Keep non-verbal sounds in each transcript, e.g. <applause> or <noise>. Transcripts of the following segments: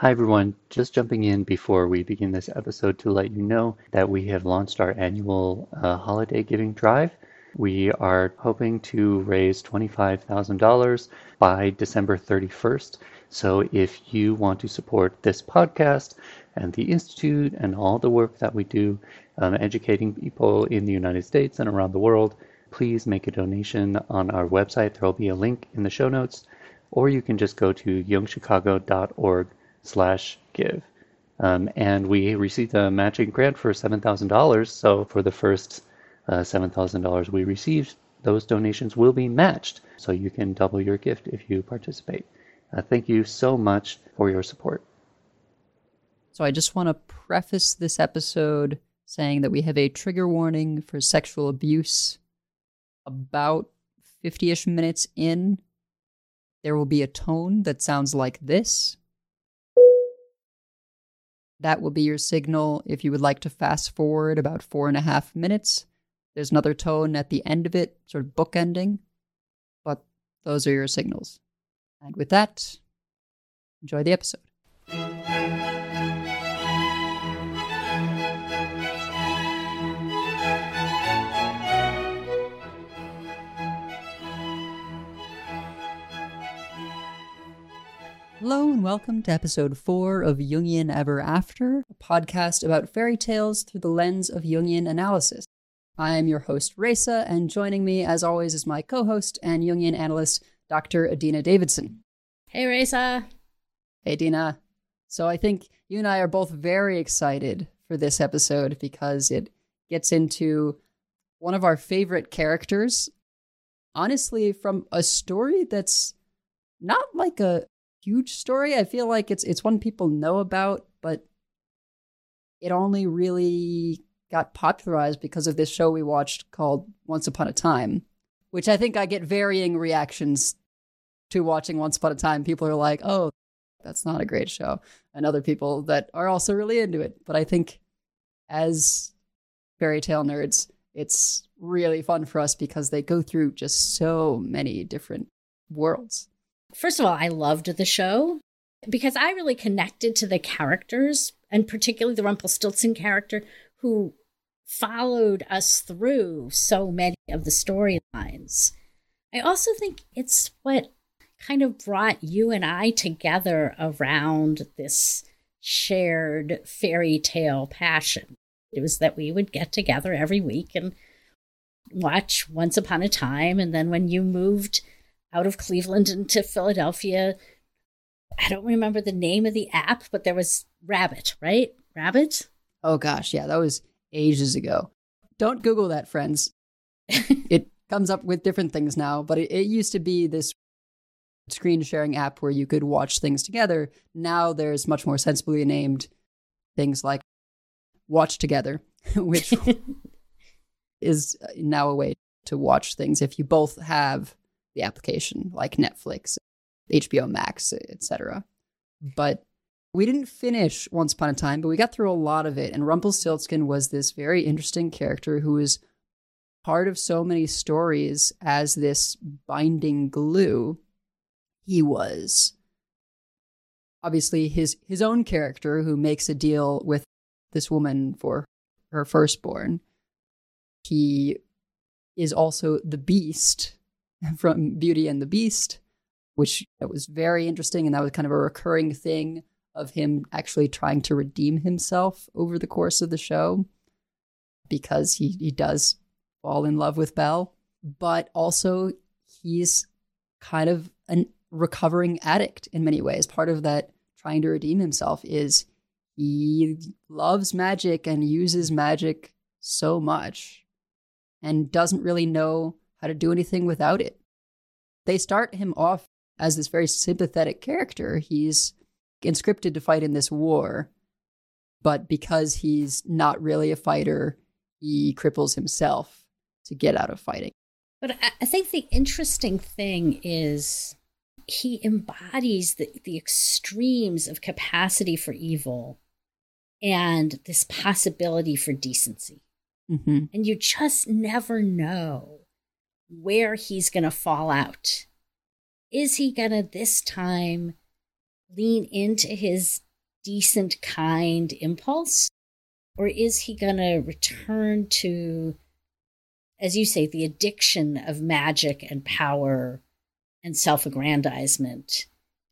Hi, everyone. Just jumping in before we begin this episode to let you know that we have launched our annual uh, holiday giving drive. We are hoping to raise $25,000 by December 31st. So if you want to support this podcast and the Institute and all the work that we do um, educating people in the United States and around the world, please make a donation on our website. There will be a link in the show notes, or you can just go to jungchicago.org slash give. Um, and we received a matching grant for $7,000. So for the first uh, $7,000 we received, those donations will be matched. So you can double your gift if you participate. Uh, thank you so much for your support. So I just want to preface this episode saying that we have a trigger warning for sexual abuse. About 50 ish minutes in, there will be a tone that sounds like this. That will be your signal if you would like to fast forward about four and a half minutes. There's another tone at the end of it, sort of bookending, but those are your signals. And with that, enjoy the episode. Hello and welcome to episode 4 of Jungian Ever After, a podcast about fairy tales through the lens of Jungian analysis. I am your host, Reza, and joining me, as always, is my co host and Jungian analyst, Dr. Adina Davidson. Hey, Reza. Hey, Adina. So I think you and I are both very excited for this episode because it gets into one of our favorite characters, honestly, from a story that's not like a huge story. I feel like it's it's one people know about, but it only really got popularized because of this show we watched called Once Upon a Time, which I think I get varying reactions to watching Once Upon a Time. People are like, "Oh, that's not a great show," and other people that are also really into it. But I think as fairy tale nerds, it's really fun for us because they go through just so many different worlds. First of all, I loved the show because I really connected to the characters and particularly the Rumpelstiltskin character who followed us through so many of the storylines. I also think it's what kind of brought you and I together around this shared fairy tale passion. It was that we would get together every week and watch Once Upon a Time. And then when you moved out of Cleveland into Philadelphia. I don't remember the name of the app, but there was Rabbit, right? Rabbit? Oh gosh, yeah, that was ages ago. Don't Google that, friends. <laughs> it comes up with different things now, but it, it used to be this screen sharing app where you could watch things together. Now there's much more sensibly named things like Watch Together, <laughs> which <laughs> is now a way to watch things if you both have the application like Netflix, HBO Max, etc. But we didn't finish Once Upon a Time, but we got through a lot of it. And Rumpelstiltskin was this very interesting character who was part of so many stories as this binding glue. He was obviously his his own character who makes a deal with this woman for her firstborn. He is also the beast <laughs> from Beauty and the Beast, which was very interesting. And that was kind of a recurring thing of him actually trying to redeem himself over the course of the show because he, he does fall in love with Belle. But also, he's kind of a recovering addict in many ways. Part of that trying to redeem himself is he loves magic and uses magic so much and doesn't really know how to do anything without it. They start him off as this very sympathetic character. He's conscripted to fight in this war, but because he's not really a fighter, he cripples himself to get out of fighting. But I think the interesting thing is he embodies the, the extremes of capacity for evil and this possibility for decency. Mm-hmm. And you just never know where he's going to fall out. Is he going to this time lean into his decent, kind impulse? Or is he going to return to, as you say, the addiction of magic and power and self aggrandizement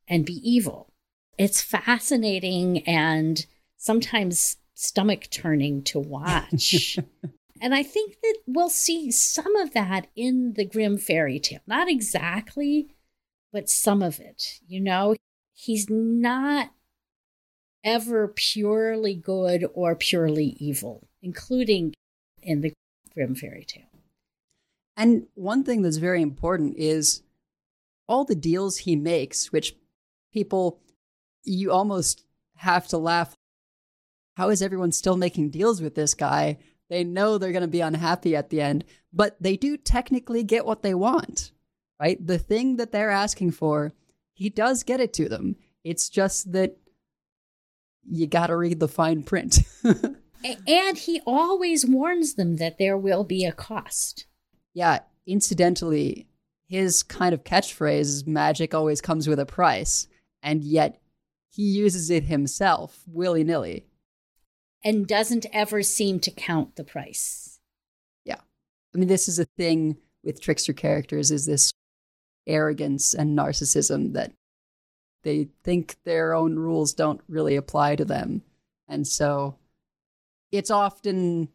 and be evil? It's fascinating and sometimes stomach turning to <laughs> watch. And I think that we'll see some of that in the Grimm fairy tale. Not exactly, but some of it. You know, he's not ever purely good or purely evil, including in the Grimm fairy tale. And one thing that's very important is all the deals he makes, which people, you almost have to laugh. How is everyone still making deals with this guy? They know they're going to be unhappy at the end, but they do technically get what they want, right? The thing that they're asking for, he does get it to them. It's just that you got to read the fine print. <laughs> and he always warns them that there will be a cost. Yeah, incidentally, his kind of catchphrase is magic always comes with a price, and yet he uses it himself willy nilly. And doesn't ever seem to count the price. Yeah. I mean, this is a thing with trickster characters is this arrogance and narcissism that they think their own rules don't really apply to them. And so it's often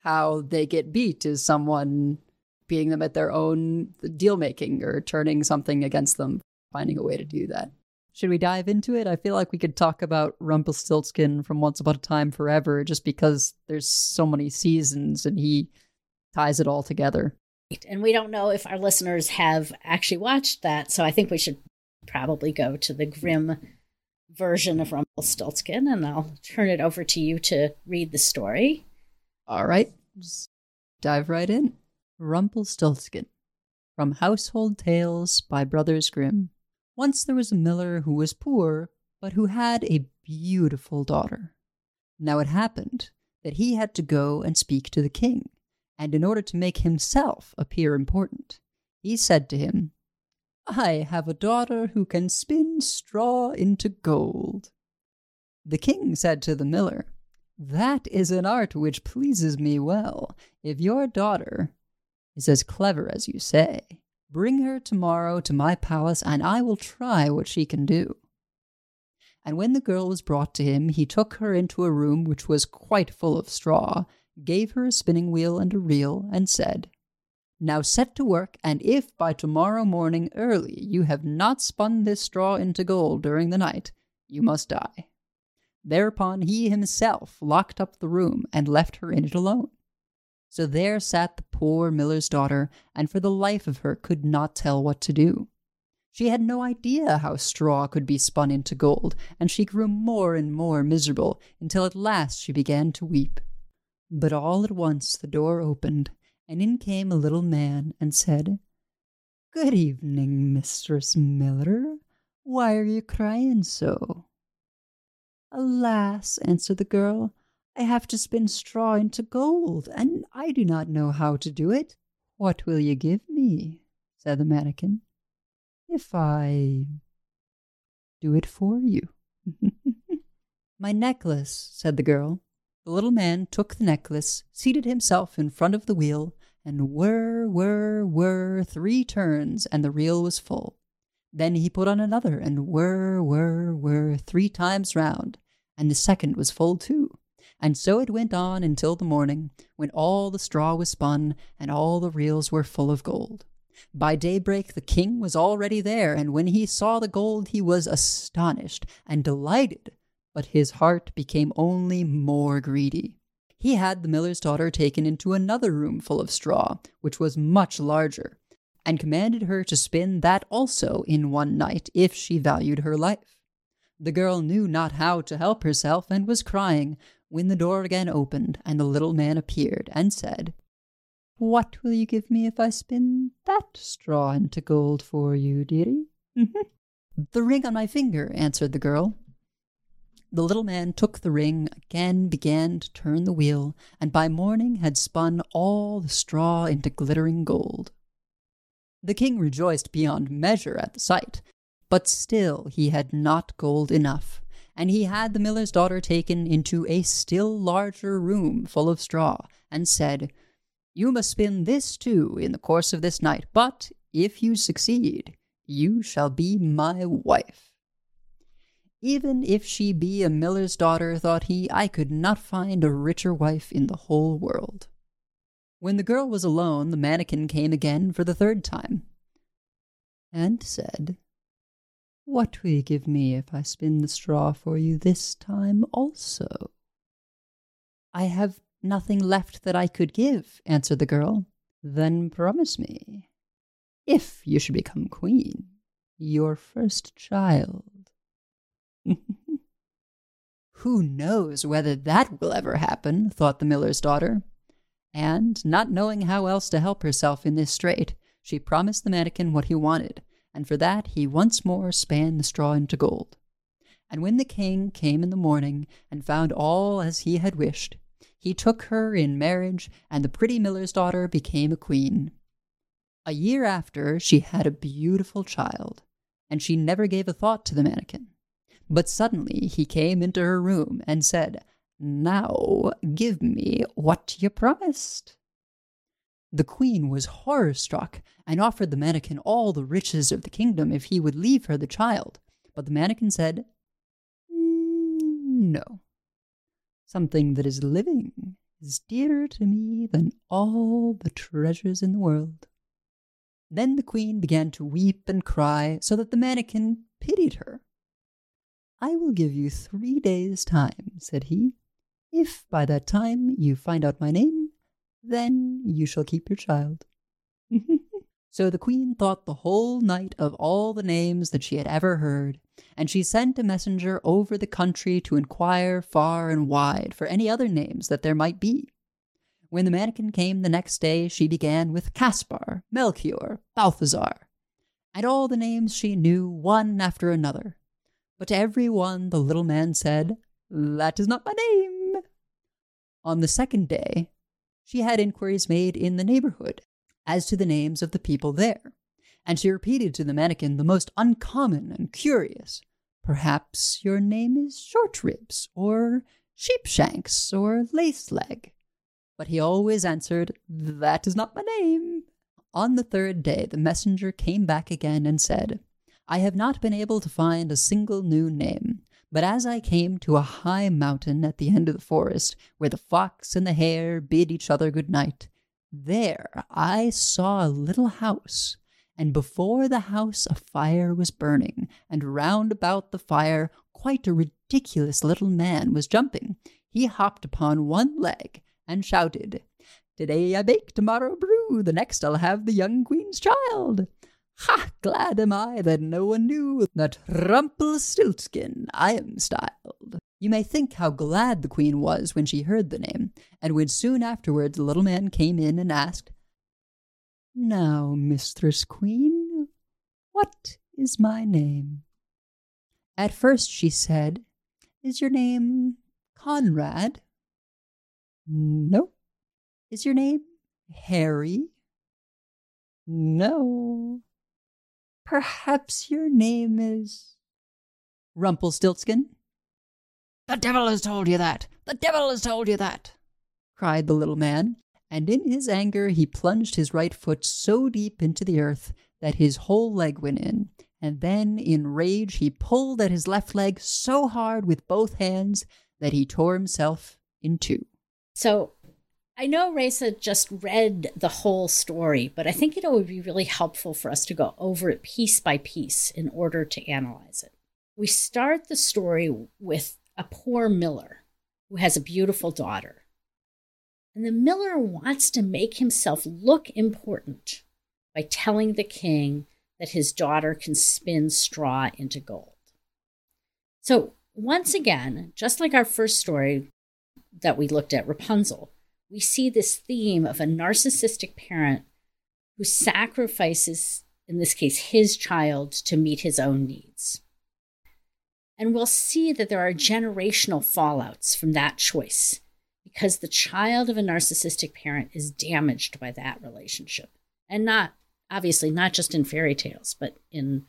how they get beat is someone beating them at their own deal making or turning something against them, finding a way to do that. Should we dive into it? I feel like we could talk about Rumpelstiltskin from Once Upon a Time forever just because there's so many seasons and he ties it all together. And we don't know if our listeners have actually watched that, so I think we should probably go to the Grimm version of Rumpelstiltskin, and I'll turn it over to you to read the story. All right, Just dive right in. Rumpelstiltskin from Household Tales by Brothers Grimm. Once there was a miller who was poor, but who had a beautiful daughter. Now it happened that he had to go and speak to the king, and in order to make himself appear important, he said to him, I have a daughter who can spin straw into gold. The king said to the miller, That is an art which pleases me well. If your daughter is as clever as you say, bring her tomorrow to my palace, and I will try what she can do. And when the girl was brought to him, he took her into a room which was quite full of straw, gave her a spinning wheel and a reel, and said, now set to work, and if by tomorrow morning early you have not spun this straw into gold during the night, you must die. Thereupon he himself locked up the room and left her in it alone. So there sat the poor miller's daughter, and for the life of her could not tell what to do. She had no idea how straw could be spun into gold, and she grew more and more miserable until at last she began to weep. But all at once the door opened, and in came a little man and said, Good evening, Mistress Miller. Why are you crying so? Alas, answered the girl, I have to spin straw into gold, and I do not know how to do it. What will you give me? said the mannikin. If I do it for you. <laughs> My necklace, said the girl. The little man took the necklace, seated himself in front of the wheel, and whir, whir, whir, three turns, and the reel was full. Then he put on another, and whir, whir, whir, three times round, and the second was full too. And so it went on until the morning, when all the straw was spun, and all the reels were full of gold. By daybreak the king was already there, and when he saw the gold he was astonished and delighted, but his heart became only more greedy he had the miller's daughter taken into another room full of straw, which was much larger, and commanded her to spin that also in one night if she valued her life. The girl knew not how to help herself and was crying when the door again opened and the little man appeared and said, What will you give me if I spin that straw into gold for you, dearie? <laughs> the ring on my finger, answered the girl. The little man took the ring, again began to turn the wheel, and by morning had spun all the straw into glittering gold. The king rejoiced beyond measure at the sight, but still he had not gold enough, and he had the miller's daughter taken into a still larger room full of straw, and said, You must spin this too in the course of this night, but if you succeed, you shall be my wife. Even if she be a miller's daughter, thought he, I could not find a richer wife in the whole world. When the girl was alone, the mannikin came again for the third time, and said, what will you give me if I spin the straw for you this time also? I have nothing left that I could give, answered the girl. Then promise me, if you should become queen, your first child. <laughs> Who knows whether that will ever happen, thought the miller's daughter. And, not knowing how else to help herself in this strait, she promised the mannikin what he wanted, and for that he once more span the straw into gold. And when the king came in the morning and found all as he had wished, he took her in marriage, and the pretty miller's daughter became a queen. A year after, she had a beautiful child, and she never gave a thought to the mannikin. But suddenly he came into her room and said, Now give me what you promised. The queen was horror struck and offered the mannikin all the riches of the kingdom if he would leave her the child. But the mannikin said, mm, No. Something that is living is dearer to me than all the treasures in the world. Then the queen began to weep and cry, so that the mannikin pitied her. I will give you three days' time, said he. If by that time you find out my name, then you shall keep your child. so the queen thought the whole night of all the names that she had ever heard, and she sent a messenger over the country to inquire far and wide for any other names that there might be. When the mannikin came the next day, she began with Caspar, Melchior, Balthazar, and all the names she knew one after another. But to every one the little man said, That is not my name. On the second day, she had inquiries made in the neighborhood as to the names of the people there, and she repeated to the mannikin the most uncommon and curious. Perhaps your name is Short Ribs, or Sheepshanks, or Lace Leg. But he always answered, That is not my name. On the third day, the messenger came back again and said, I have not been able to find a single new name, but as I came to a high mountain at the end of the forest, where the fox and the hare bid each other good night, there I saw a little house, and before the house a fire was burning, and round about the fire quite a ridiculous little man was jumping. He hopped upon one leg and shouted, Today I bake, tomorrow brew, the next I'll have the young queen's child. Ha! Glad am I that no one knew that Rumpelstiltskin I am styled. You may think how glad the queen was when she heard the name, and when soon afterwards the little man came in and asked, Now, Mistress Queen, what is my name? At first she said, Is your name Conrad? No. Is your name Harry? No. Perhaps your name is Rumpelstiltskin? The devil has told you that! The devil has told you that! cried the little man, and in his anger he plunged his right foot so deep into the earth that his whole leg went in, and then in rage he pulled at his left leg so hard with both hands that he tore himself in two. So I know Raisa just read the whole story, but I think it would be really helpful for us to go over it piece by piece in order to analyze it. We start the story with a poor miller who has a beautiful daughter. And the miller wants to make himself look important by telling the king that his daughter can spin straw into gold. So, once again, just like our first story that we looked at, Rapunzel, we see this theme of a narcissistic parent who sacrifices, in this case, his child to meet his own needs. And we'll see that there are generational fallouts from that choice because the child of a narcissistic parent is damaged by that relationship. And not, obviously, not just in fairy tales, but in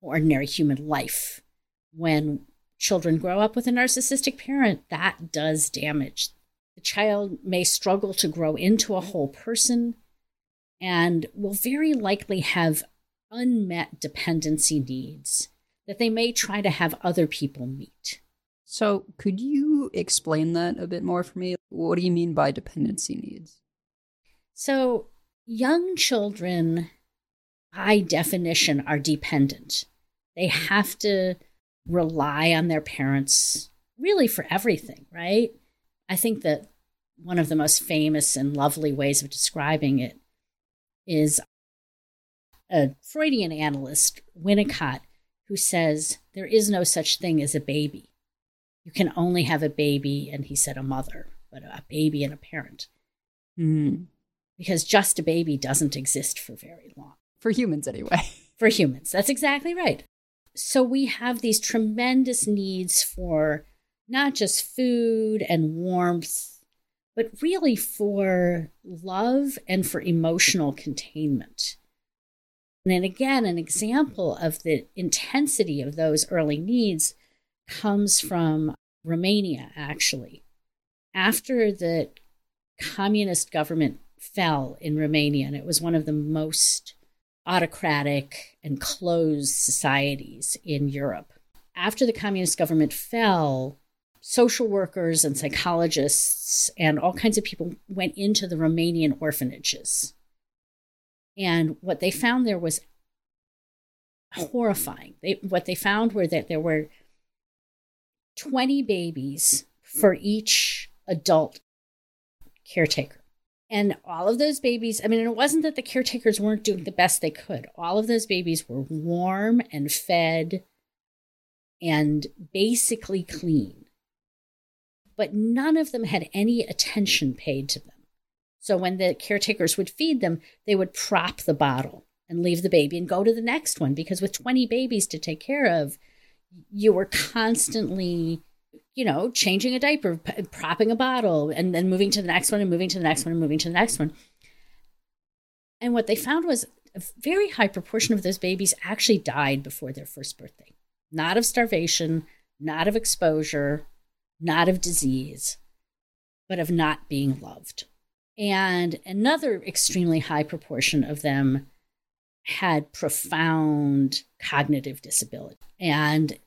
ordinary human life when children grow up with a narcissistic parent, that does damage. The child may struggle to grow into a whole person and will very likely have unmet dependency needs that they may try to have other people meet. So, could you explain that a bit more for me? What do you mean by dependency needs? So, young children, by definition, are dependent. They have to rely on their parents really for everything, right? I think that one of the most famous and lovely ways of describing it is a Freudian analyst, Winnicott, who says there is no such thing as a baby. You can only have a baby, and he said a mother, but a baby and a parent. Mm. Because just a baby doesn't exist for very long. For humans, anyway. <laughs> For humans. That's exactly right. So we have these tremendous needs for not just food and warmth, but really for love and for emotional containment. And then again, an example of the intensity of those early needs comes from Romania, actually. After the communist government fell in Romania, and it was one of the most autocratic and closed societies in Europe. After the communist government fell, social workers and psychologists and all kinds of people went into the Romanian orphanages. And what they found there was horrifying. They, what they found were that there were 20 babies for each adult caretaker. And all of those babies, I mean, it wasn't that the caretakers weren't doing the best they could. All of those babies were warm and fed and basically clean. But none of them had any attention paid to them. So when the caretakers would feed them, they would prop the bottle and leave the baby and go to the next one because with 20 babies to take care of, you were constantly you know, changing a diaper, propping a bottle, and then moving to the next one and moving to the next one and moving to the next one. And what they found was a very high proportion of those babies actually died before their first birthday. Not of starvation, not of exposure, not of disease, but of not being loved. And another extremely high proportion of them had profound cognitive disability. And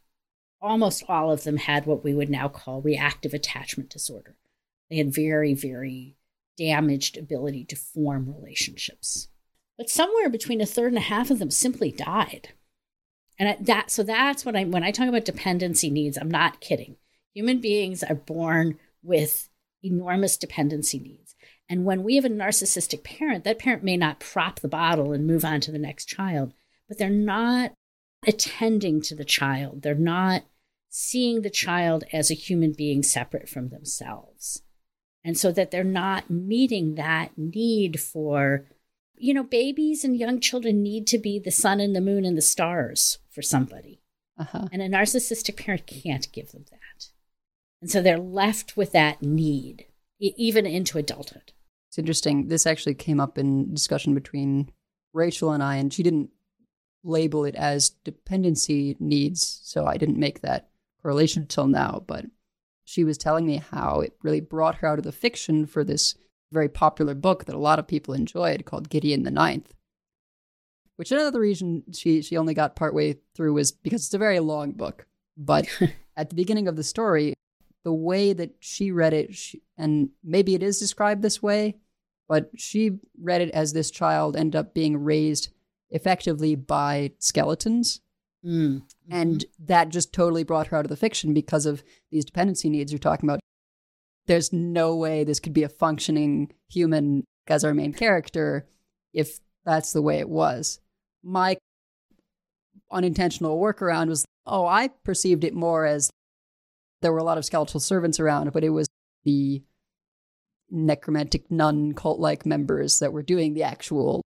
almost all of them had what we would now call reactive attachment disorder. They had very, very damaged ability to form relationships. But somewhere between a third and a half of them simply died. And that so that's what I when I talk about dependency needs, I'm not kidding. Human beings are born with enormous dependency needs. And when we have a narcissistic parent, that parent may not prop the bottle and move on to the next child, but they're not attending to the child. They're not seeing the child as a human being separate from themselves. And so that they're not meeting that need for, you know, babies and young children need to be the sun and the moon and the stars for somebody. Uh-huh. And a narcissistic parent can't give them that. And so they're left with that need, even into adulthood. It's interesting. This actually came up in discussion between Rachel and I, and she didn't label it as dependency needs, so I didn't make that correlation till now, but she was telling me how it really brought her out of the fiction for this very popular book that a lot of people enjoyed called Gideon the Ninth. Which another reason she she only got partway through was because it's a very long book. But <laughs> at the beginning of the story, the way that she read it, she, and maybe it is described this way, but she read it as this child ended up being raised effectively by skeletons Mm. and that just totally brought her out of the fiction because of these dependency needs you're talking about. There's no way this could be a functioning human as our main character if that's the way it was. My unintentional workaround was oh, I perceived it more as there were a lot of skeletal servants around, but it was the necromantic nun cult like members that were doing the actual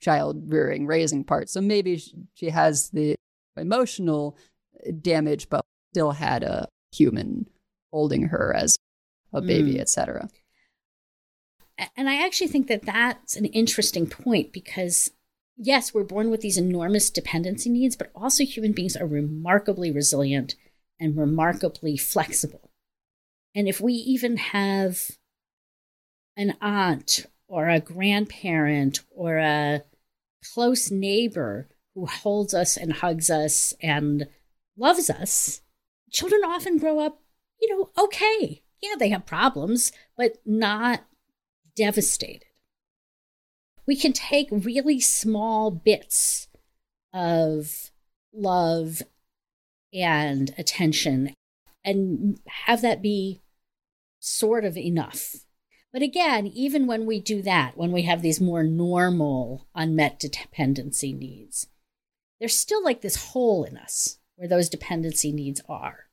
child rearing raising part so maybe she has the emotional damage, but still had a human holding her as a baby, Mm. etc. And I actually think that that's an interesting point because, yes, we're born with these enormous dependency needs, but also human beings are remarkably resilient and remarkably flexible. And if we even have an aunt or a grandparent or a close neighbor who holds us and hugs us and loves us, children often grow up, you know, okay. Yeah, they have problems, but not devastated. We can take really small bits of love and attention and have that be sort of enough. But again, even when we do that, when we have these more normal unmet dependency needs, there's still like this hole in us where those dependency needs are.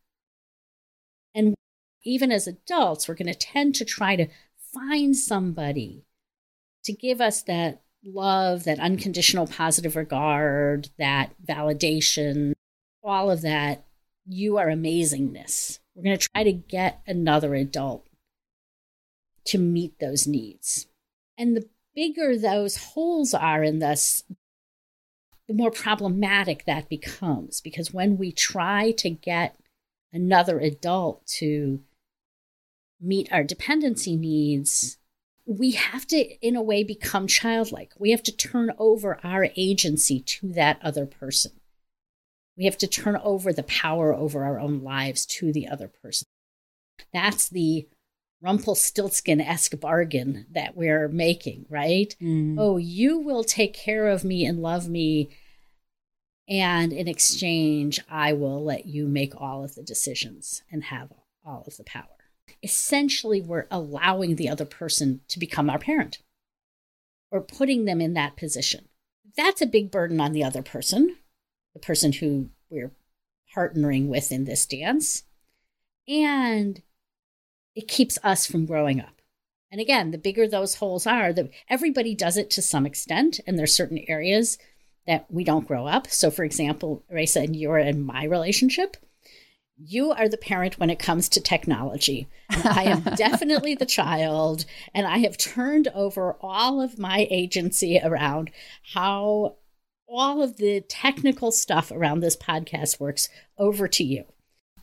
And even as adults, we're going to tend to try to find somebody to give us that love, that unconditional positive regard, that validation, all of that. You are amazingness. We're going to try to get another adult to meet those needs. And the bigger those holes are in this, the more problematic that becomes. Because when we try to get another adult to meet our dependency needs, we have to, in a way, become childlike. We have to turn over our agency to that other person. We have to turn over the power over our own lives to the other person. That's the Rumpelstiltskin esque bargain that we're making, right? Mm. Oh, you will take care of me and love me. And in exchange, I will let you make all of the decisions and have all of the power essentially we're allowing the other person to become our parent or putting them in that position. That's a big burden on the other person, the person who we're partnering with in this dance. And it keeps us from growing up. And again, the bigger those holes are, the, everybody does it to some extent. And there's certain areas that we don't grow up. So, for example, Raisa and you're in my relationship, you are the parent when it comes to technology. I am <laughs> definitely the child, and I have turned over all of my agency around how all of the technical stuff around this podcast works over to you.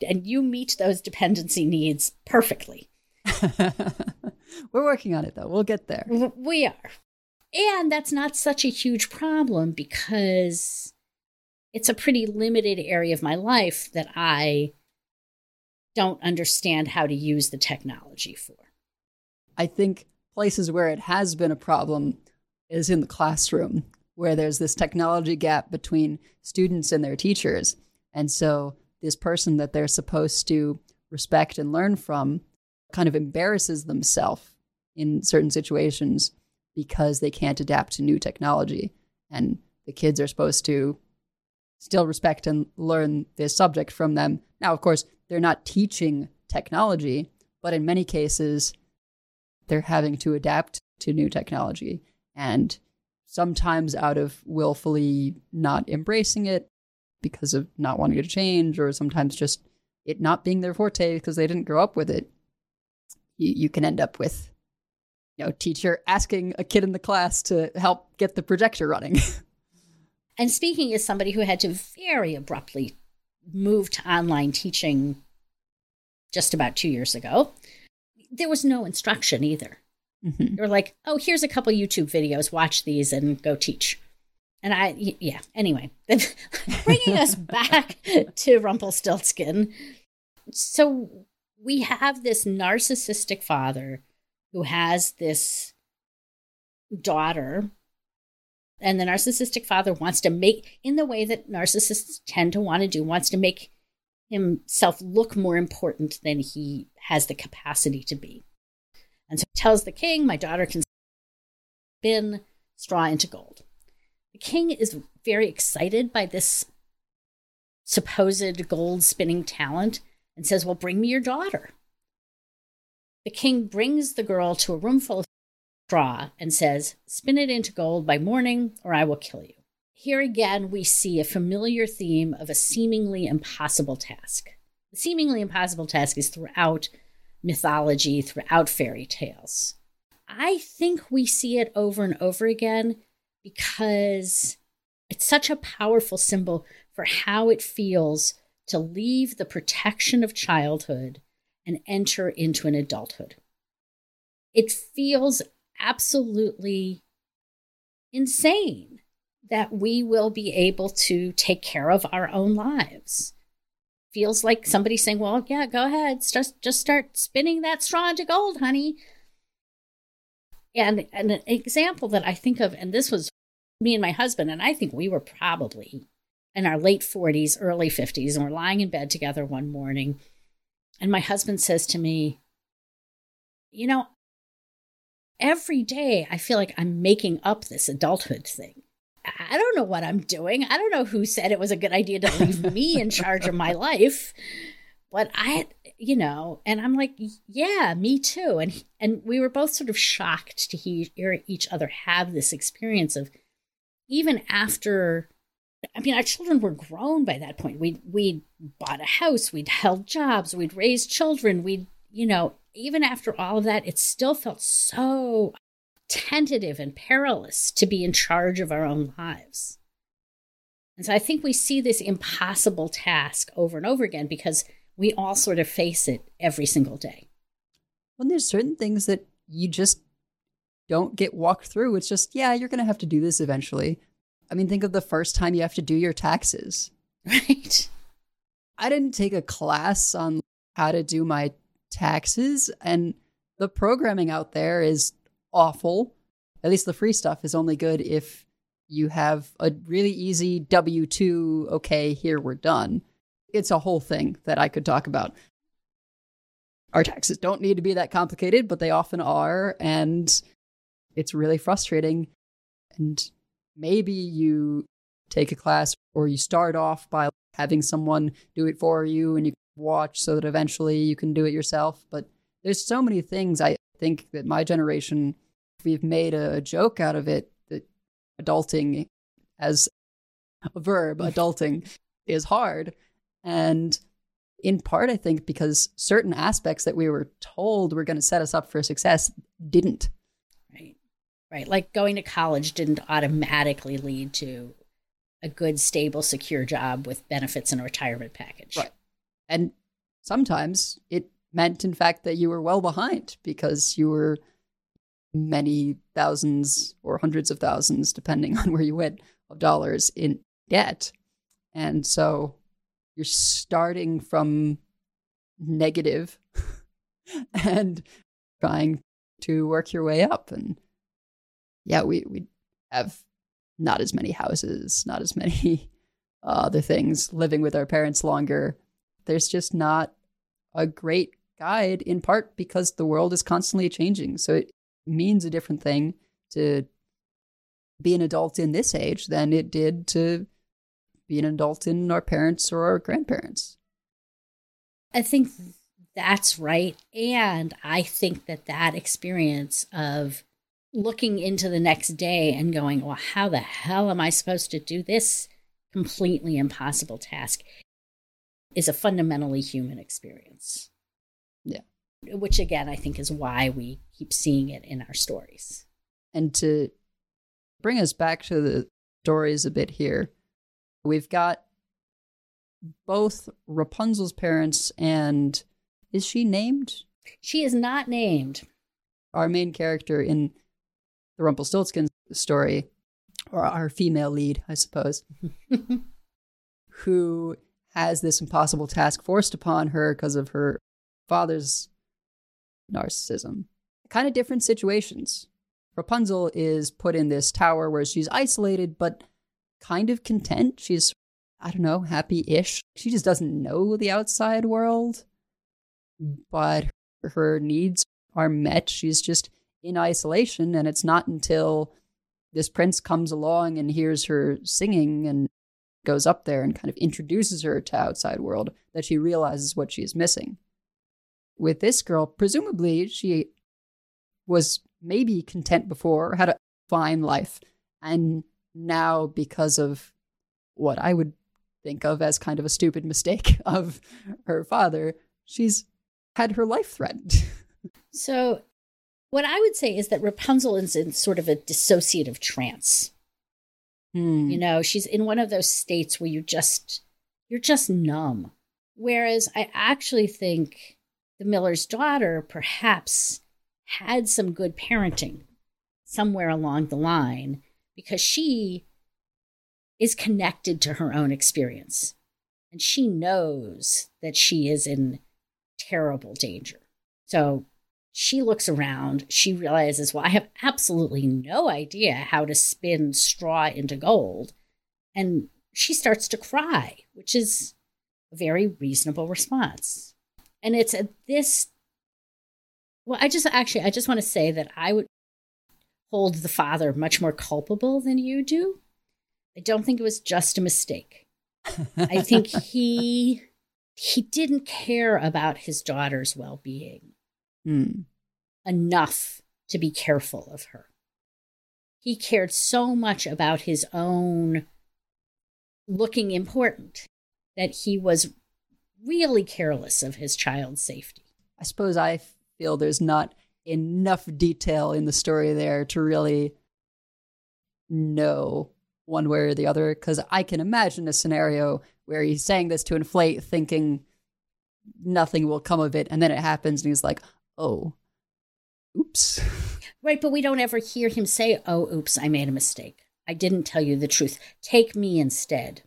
And you meet those dependency needs perfectly. <laughs> We're working on it though. We'll get there. We are. And that's not such a huge problem because it's a pretty limited area of my life that I don't understand how to use the technology for. I think places where it has been a problem is in the classroom, where there's this technology gap between students and their teachers. And so this person that they're supposed to respect and learn from kind of embarrasses themselves in certain situations because they can't adapt to new technology. And the kids are supposed to still respect and learn this subject from them. Now, of course, they're not teaching technology, but in many cases, they're having to adapt to new technology. And sometimes out of willfully not embracing it because of not wanting to change, or sometimes just it not being their forte because they didn't grow up with it, you, you can end up with, you know, teacher asking a kid in the class to help get the projector running. <laughs> and speaking as somebody who had to very abruptly move to online teaching just about two years ago, there was no instruction either. Mm-hmm. You're like, oh, here's a couple YouTube videos, watch these and go teach. And I, yeah, anyway, <laughs> bringing us <laughs> back to Rumpelstiltskin. So we have this narcissistic father who has this daughter and the narcissistic father wants to make, in the way that narcissists tend to want to do, wants to make himself look more important than he has the capacity to be. And so he tells the king, My daughter can spin straw into gold. The king is very excited by this supposed gold spinning talent and says, Well, bring me your daughter. The king brings the girl to a room full of straw and says, Spin it into gold by morning, or I will kill you. Here again, we see a familiar theme of a seemingly impossible task. The seemingly impossible task is throughout mythology, throughout fairy tales. I think we see it over and over again because it's such a powerful symbol for how it feels to leave the protection of childhood and enter into an adulthood. It feels absolutely insane that we will be able to take care of our own lives. Feels like somebody saying, "Well, yeah, go ahead, just just start spinning that straw into gold, honey." And, and an example that I think of, and this was me and my husband, and I think we were probably in our late 40s, early 50s, and we're lying in bed together one morning. And my husband says to me, You know, every day I feel like I'm making up this adulthood thing. I don't know what I'm doing. I don't know who said it was a good idea to leave me in charge of my life. But I, you know, and I'm like, yeah, me too. And and we were both sort of shocked to hear each other have this experience of even after I mean, our children were grown by that point. We we bought a house, we'd held jobs, we'd raised children, we'd you know, even after all of that, it still felt so tentative and perilous to be in charge of our own lives. And so I think we see this impossible task over and over again because we all sort of face it every single day. Well, there's certain things that you just don't get walked through. It's just, yeah, you're going to have to do this eventually. I mean, think of the first time you have to do your taxes. <laughs> Right. I didn't take a class on how to do my taxes, and the programming out there is awful. At least the free stuff is only good if you have a really easy W 2, okay, here we're done. It's a whole thing that I could talk about. Our taxes don't need to be that complicated, but they often are. And it's really frustrating. And maybe you take a class or you start off by having someone do it for you and you watch so that eventually you can do it yourself. But there's so many things I think that my generation, we've made a joke out of it that adulting as a verb, mm. adulting is hard. And in part, I think because certain aspects that we were told were going to set us up for success didn't. Right. Right. Like going to college didn't automatically lead to a good, stable, secure job with benefits and a retirement package. Right. And sometimes it meant, in fact, that you were well behind because you were many thousands or hundreds of thousands, depending <laughs> on where you went, of dollars in debt. And so you're starting from negative <laughs> and trying to work your way up. And yeah, we, we have not as many houses, not as many <laughs> other things, living with our parents longer. There's just not a great guide in part because the world is constantly changing. So it means a different thing to be an adult in this age than it did to be an adult in our parents or our grandparents. I think that's right. And I think that that experience of looking into the next day and going, well, how the hell am I supposed to do this completely impossible task is a fundamentally human experience. Yeah. Which, again, I think is why we keep seeing it in our stories. And to bring us back to the stories a bit here, we've got both Rapunzel's parents and is she named? She is not named. Our main character in the Rumpelstiltskin story, or our female lead, I suppose, <laughs> who has this impossible task forced upon her because of her father's narcissism. Kind of different situations. Rapunzel is put in this tower where she's isolated, but kind of content. She's, I don't know, happy ish. She just doesn't know the outside world, but her needs are met. She's just in isolation. And it's not until this prince comes along and hears her singing and goes up there and kind of introduces her to outside world that she realizes what she is missing. With this girl, presumably she was maybe content before, had a fine life, and now because of what I would think of as kind of a stupid mistake <laughs> of her father, she's had her life threatened. <laughs> so what I would say is that Rapunzel is in sort of a dissociative trance. Hmm. You know, she's in one of those states where you just you're just numb. Whereas I actually think the miller's daughter perhaps had some good parenting somewhere along the line because she is connected to her own experience and she knows that she is in terrible danger. So she looks around, she realizes, well, I have absolutely no idea how to spin straw into gold. And she starts to cry, which is a very reasonable response. And it's at this, well, I just actually, I just want to say that I would hold the father much more culpable than you do. I don't think it was just a mistake. I <laughs> think he he didn't care about his daughter's well-being Mm. enough to be careful of her. He cared so much about his own looking important that he was really careless of his child's safety. I suppose I feel there's not enough detail in the story there to really know one way or the other because I can imagine a scenario where he's saying this to inflate, thinking nothing will come of it, and then it happens, and he's like, "Oh, oops." <laughs> Right, but we don't ever hear him say, "Oh, oops, I made a mistake. I didn't tell you the truth. Take me instead."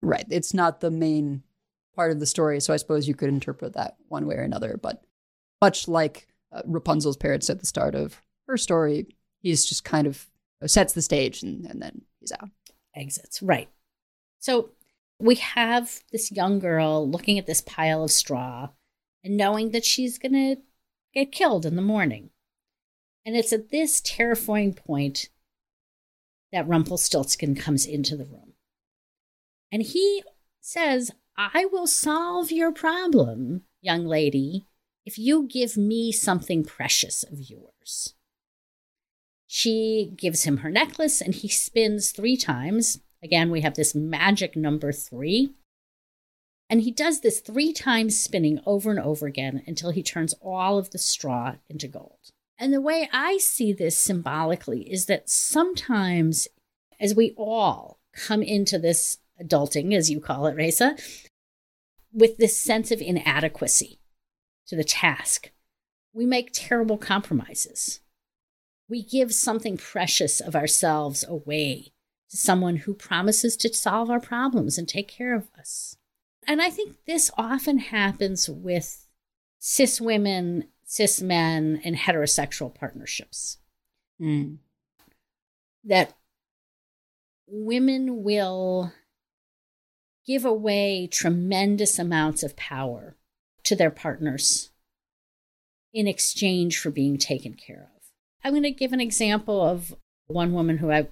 Right. It's not the main part of the story, so I suppose you could interpret that one way or another. But much like uh, Rapunzel's parents at the start of her story, he's just kind of sets the stage and, and then he's out. exits. Right. So we have this young girl looking at this pile of straw and knowing that she's going to get killed in the morning. And it's at this terrifying point that Rumpelstiltskin comes into the room. And he says, I will solve your problem, young lady, if you give me something precious of yours. She gives him her necklace and he spins three times. Again, we have this magic number three. And he does this three times spinning over and over again until he turns all of the straw into gold. And the way I see this symbolically is that sometimes, as we all come into this adulting, as you call it, Reza, with this sense of inadequacy to the task, we make terrible compromises. We give something precious of ourselves away to someone who promises to solve our problems and take care of us. And I think this often happens with cis women, cis men, and heterosexual partnerships. Mm. That women will give away tremendous amounts of power to their partners in exchange for being taken care of. I'm going to give an example of one woman who I've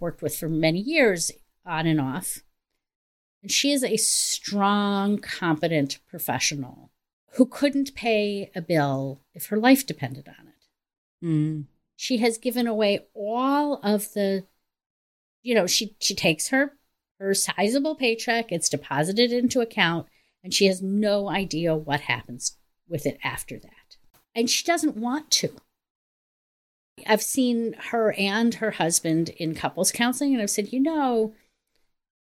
worked with for many years, on and off. And she is a strong, competent professional who couldn't pay a bill if her life depended on it. Mm. She has given away all of the, you know, she she takes her her sizable paycheck, it's deposited into account, and she has no idea what happens with it after that. And she doesn't want to. I've seen her and her husband in couples counseling, and I've said, you know,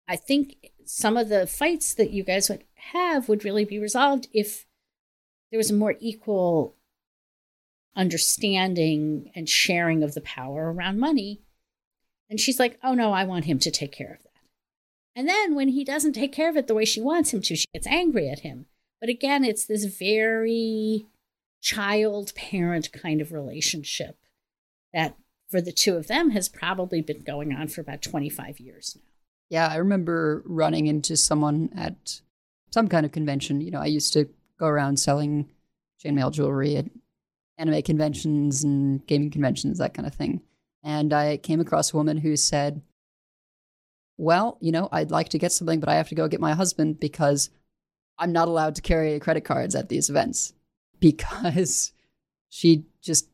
I think some of the fights that you guys would have would really be resolved if there was a more equal understanding and sharing of the power around money. And she's like, oh no, I want him to take care of. And then when he doesn't take care of it the way she wants him to, she gets angry at him. But again, it's this very child parent kind of relationship that for the two of them has probably been going on for about 25 years now. Yeah, I remember running into someone at some kind of convention. You know, I used to go around selling chainmail jewelry at anime conventions and gaming conventions, that kind of thing. And I came across a woman who said, Well, you know, I'd like to get something, but I have to go get my husband because I'm not allowed to carry credit cards at these events <laughs> because she just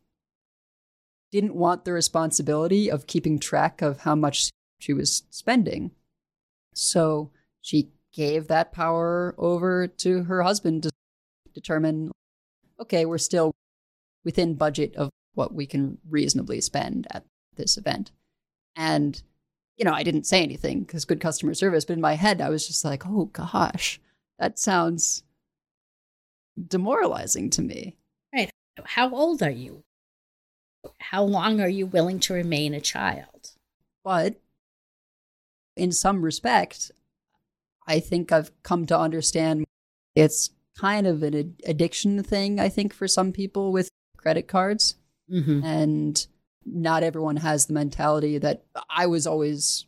didn't want the responsibility of keeping track of how much she was spending. So she gave that power over to her husband to determine okay, we're still within budget of what we can reasonably spend at this event. And, you know, I didn't say anything because good customer service, but in my head, I was just like, oh gosh, That sounds demoralizing to me. Right. How old are you? How long are you willing to remain a child? But in some respect, I think I've come to understand it's kind of an addiction thing, I think, for some people with credit cards. Mm-hmm. And not everyone has the mentality that I was always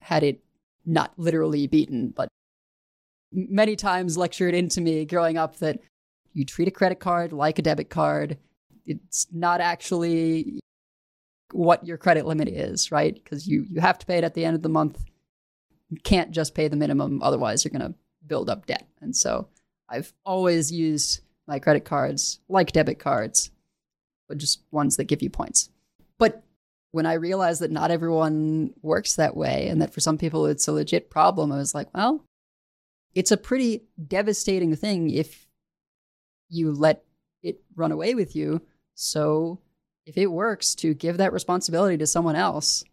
had it not literally beaten, but many times lectured into me growing up that you treat a credit card like a debit card. It's not actually what your credit limit is, right? Because you, you have to pay it at the end of the month. You can't just pay the minimum, otherwise, you're going to build up debt. And so I've always used my credit cards like debit cards, but just ones that give you points. But when I realized that not everyone works that way and that for some people it's a legit problem, I was like, well, it's a pretty devastating thing if you let it run away with you. So if it works to give that responsibility to someone else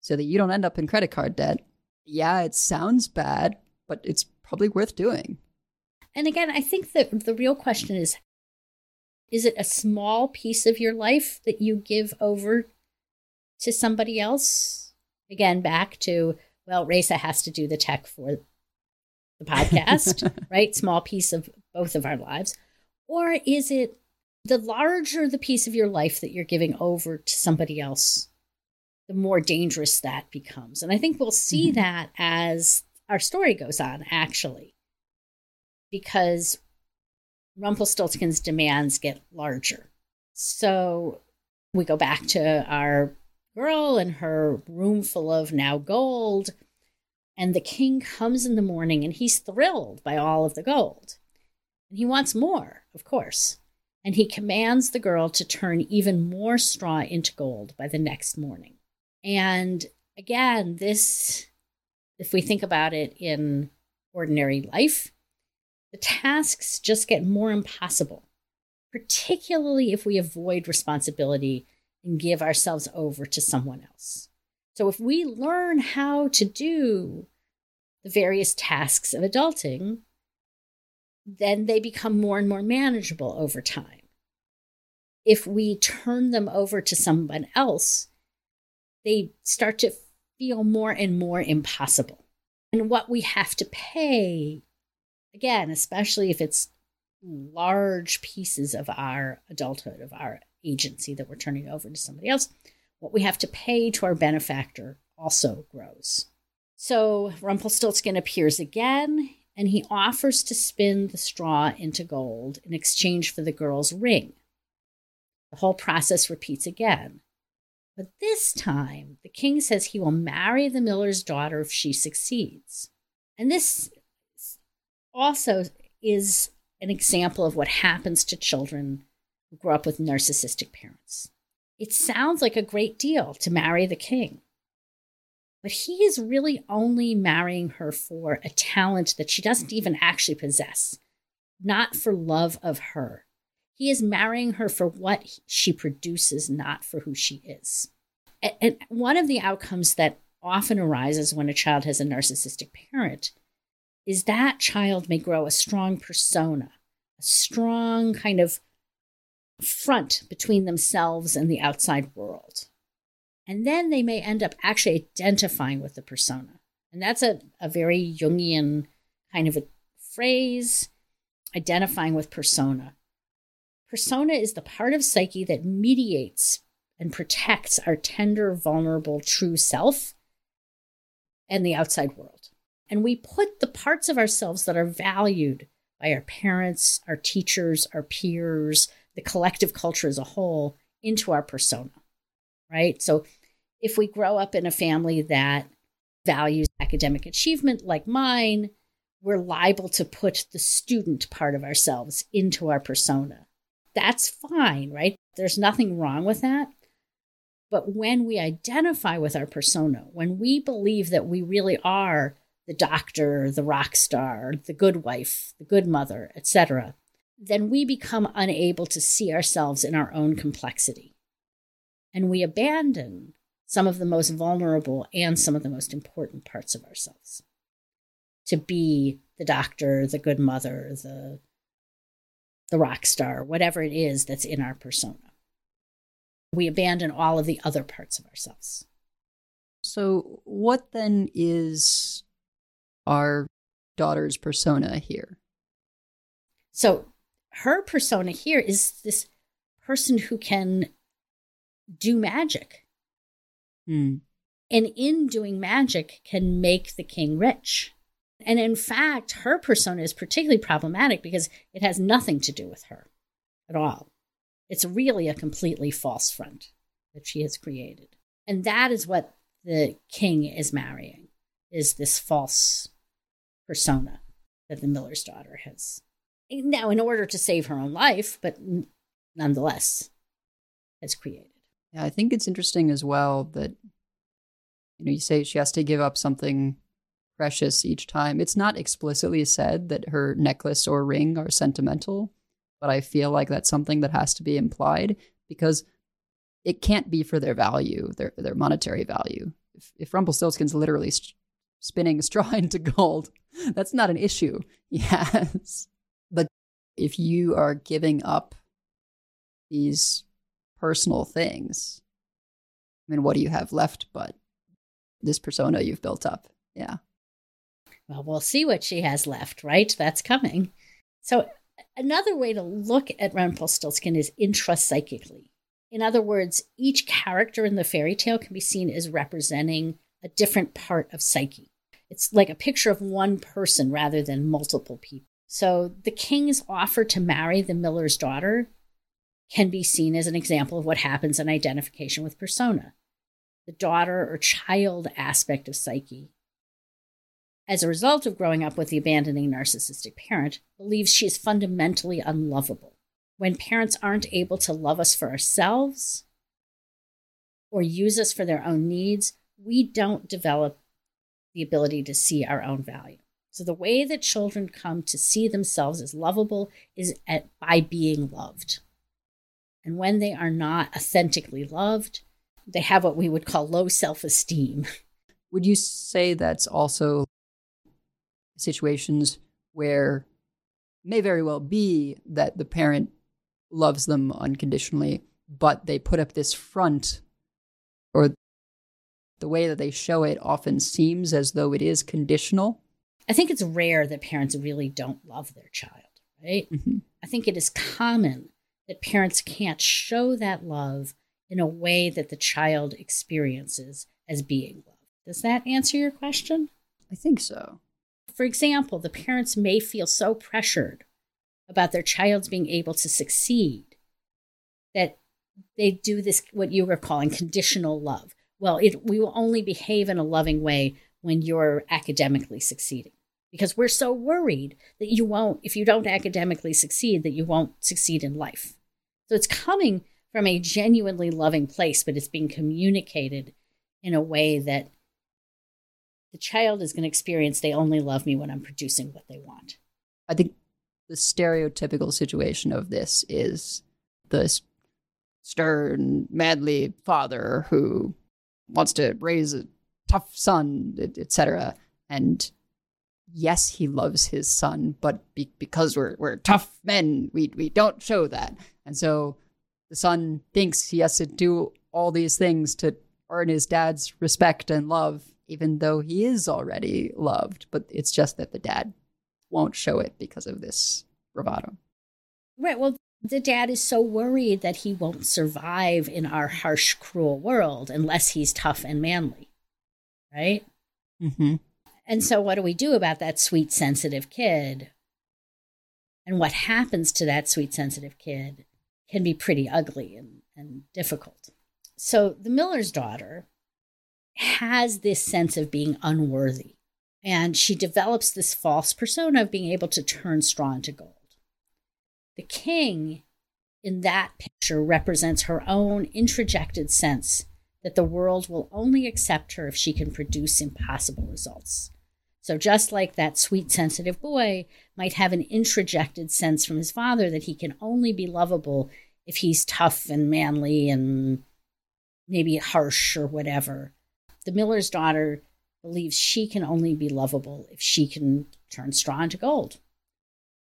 so that you don't end up in credit card debt, yeah, it sounds bad, but it's probably worth doing. And again, I think that the real question is is it a small piece of your life that you give over to somebody else? Again, back to, well, Raisa has to do the tech for the podcast, <laughs> right? Small piece of both of our lives. Or is it the larger the piece of your life that you're giving over to somebody else, the more dangerous that becomes? And I think we'll see mm-hmm. that as our story goes on, actually, because Rumpelstiltskin's demands get larger. So we go back to our girl and her room full of now gold. And the king comes in the morning and he's thrilled by all of the gold. And he wants more, of course. And he commands the girl to turn even more straw into gold by the next morning. And again, this, if we think about it in ordinary life, the tasks just get more impossible, particularly if we avoid responsibility and give ourselves over to someone else. So, if we learn how to do the various tasks of adulting, then they become more and more manageable over time. If we turn them over to someone else, they start to feel more and more impossible. And what we have to pay again, especially if it's large pieces of our adulthood, of our agency that we're turning over to somebody else, what we have to pay to our benefactor also grows. So Rumpelstiltskin appears again, and he offers to spin the straw into gold in exchange for the girl's ring. The whole process repeats again. But this time, the king says he will marry the miller's daughter if she succeeds. And this also is an example of what happens to children who grow up with narcissistic parents. It sounds like a great deal to marry the king, but he is really only marrying her for a talent that she doesn't even actually possess, not for love of her. He is marrying her for what she produces, not for who she is. And one of the outcomes that often arises when a child has a narcissistic parent is that child may grow a strong persona, a strong kind of front between themselves and the outside world. And then they may end up actually identifying with the persona. And that's a, a very Jungian kind of a phrase, identifying with persona. Persona is the part of psyche that mediates and protects our tender, vulnerable, true self and the outside world. And we put the parts of ourselves that are valued by our parents, our teachers, our peers, the collective culture as a whole into our persona, right? So if we grow up in a family that values academic achievement like mine, we're liable to put the student part of ourselves into our persona. That's fine, right? There's nothing wrong with that. But when we identify with our persona, when we believe that we really are the doctor, the rock star, the good wife, the good mother, etc., then we become unable to see ourselves in our own complexity. And we abandon some of the most vulnerable and some of the most important parts of ourselves to be the doctor, the good mother, the the rock star, whatever it is that's in our persona. We abandon all of the other parts of ourselves. So, what then is our daughter's persona here? So, her persona here is this person who can do magic. Hmm. And in doing magic, can make the king rich. And in fact, her persona is particularly problematic because it has nothing to do with her at all. It's really a completely false front that she has created. And that is what the king is marrying is this false persona that the miller's daughter has. Now in order to save her own life but nonetheless has created. Yeah i think it's interesting as well that you know you say she has to give up something precious each time. It's not explicitly said that her necklace or ring are sentimental but i feel like that's something that has to be implied because it can't be for their value, their their monetary value. If, if Rumpelstiltskin's literally st- spinning <laughs> straw into gold, that's not an issue. <laughs> Yes, but if you are giving up these personal things, I mean, what do you have left but this persona you've built up? Yeah. Well, we'll see what she has left, right? That's coming. So, another way to look at Rumpelstiltskin is intrapsychically. In other words, each character in the fairy tale can be seen as representing a different part of psyche. It's like a picture of one person rather than multiple people. So the king's offer to marry the miller's daughter can be seen as an example of what happens in identification with persona, the daughter or child aspect of psyche. As a result of growing up with the abandoning narcissistic parent, believes she is fundamentally unlovable when parents aren't able to love us for ourselves or use us for their own needs, we don't develop the ability to see our own value. So the way that children come to see themselves as lovable is at, by being loved. And when they are not authentically loved, they have what we would call low self esteem. <laughs> Would you say that's also situations where may very well be that the parent loves them unconditionally, but they put up this front, or the way that they show it often seems as though it is conditional. I think it's rare that parents really don't love their child, right? Mm-hmm. I think it is common that parents can't show that love in a way that the child experiences as being loved. Does that answer your question? I think so. For example, the parents may feel so pressured about their child's being able to succeed that they do this what you were calling conditional love well it we will only behave in a loving way when you're academically succeeding. Because we're so worried that you won't if you don't academically succeed that you won't succeed in life. So it's coming from a genuinely loving place but it's being communicated in a way that the child is going to experience they only love me when i'm producing what they want. I think the stereotypical situation of this is the stern, madly father who wants to raise a tough son, etc. And yes, he loves his son, but be- because we're we're tough men, we we don't show that. And so the son thinks he has to do all these things to earn his dad's respect and love, even though he is already loved. But it's just that the dad won't show it because of this bravado. Right. Well, the dad is so worried that he won't survive in our harsh, cruel world unless he's tough and manly. Right? Mm-hmm. And so, what do we do about that sweet, sensitive kid? And what happens to that sweet, sensitive kid can be pretty ugly and, and difficult. So, the miller's daughter has this sense of being unworthy. And she develops this false persona of being able to turn straw into gold. The king in that picture represents her own introjected sense that the world will only accept her if she can produce impossible results. So, just like that sweet, sensitive boy might have an introjected sense from his father that he can only be lovable if he's tough and manly and maybe harsh or whatever, the miller's daughter believes she can only be lovable if she can turn straw into gold.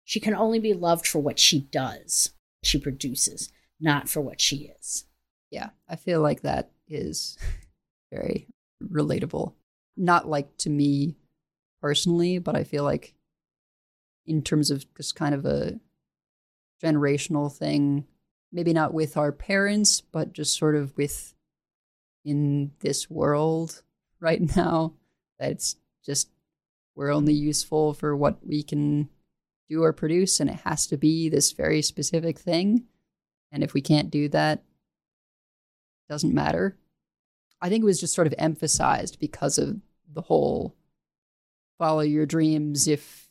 She can only be loved for what she does, she produces, not for what she is. Yeah, I feel like that is very relatable. Not like to me personally, but I feel like in terms of just kind of a generational thing, maybe not with our parents, but just sort of with in this world right <laughs> now, that it's just we're only useful for what we can do or produce, and it has to be this very specific thing. And if we can't do that, it doesn't matter. I think it was just sort of emphasized because of the whole follow your dreams. If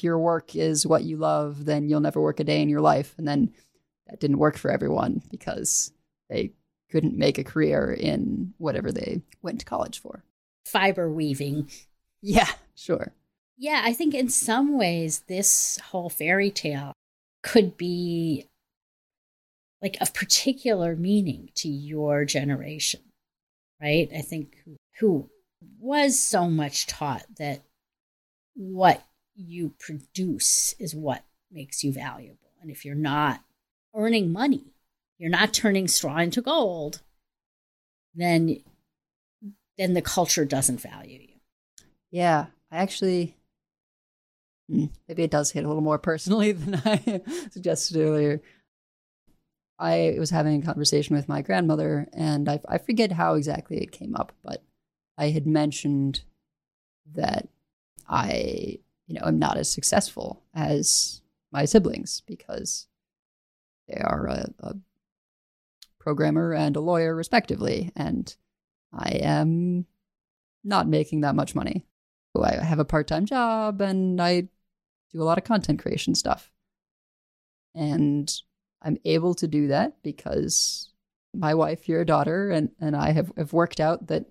your work is what you love, then you'll never work a day in your life. And then that didn't work for everyone because they couldn't make a career in whatever they went to college for. Fiber weaving. Yeah, sure. Yeah, I think in some ways, this whole fairy tale could be like of particular meaning to your generation, right? I think who was so much taught that what you produce is what makes you valuable. And if you're not earning money, you're not turning straw into gold, then then the culture doesn't value you. Yeah, I actually Mm. maybe it does hit a little more personally <laughs> than I suggested earlier. I was having a conversation with my grandmother, and I, I forget how exactly it came up, but I had mentioned that I, you know, am not as successful as my siblings because they are a, a programmer and a lawyer, respectively, and I am not making that much money. I have a part time job and I do a lot of content creation stuff. And I'm able to do that because my wife, your daughter, and, and I have, have worked out that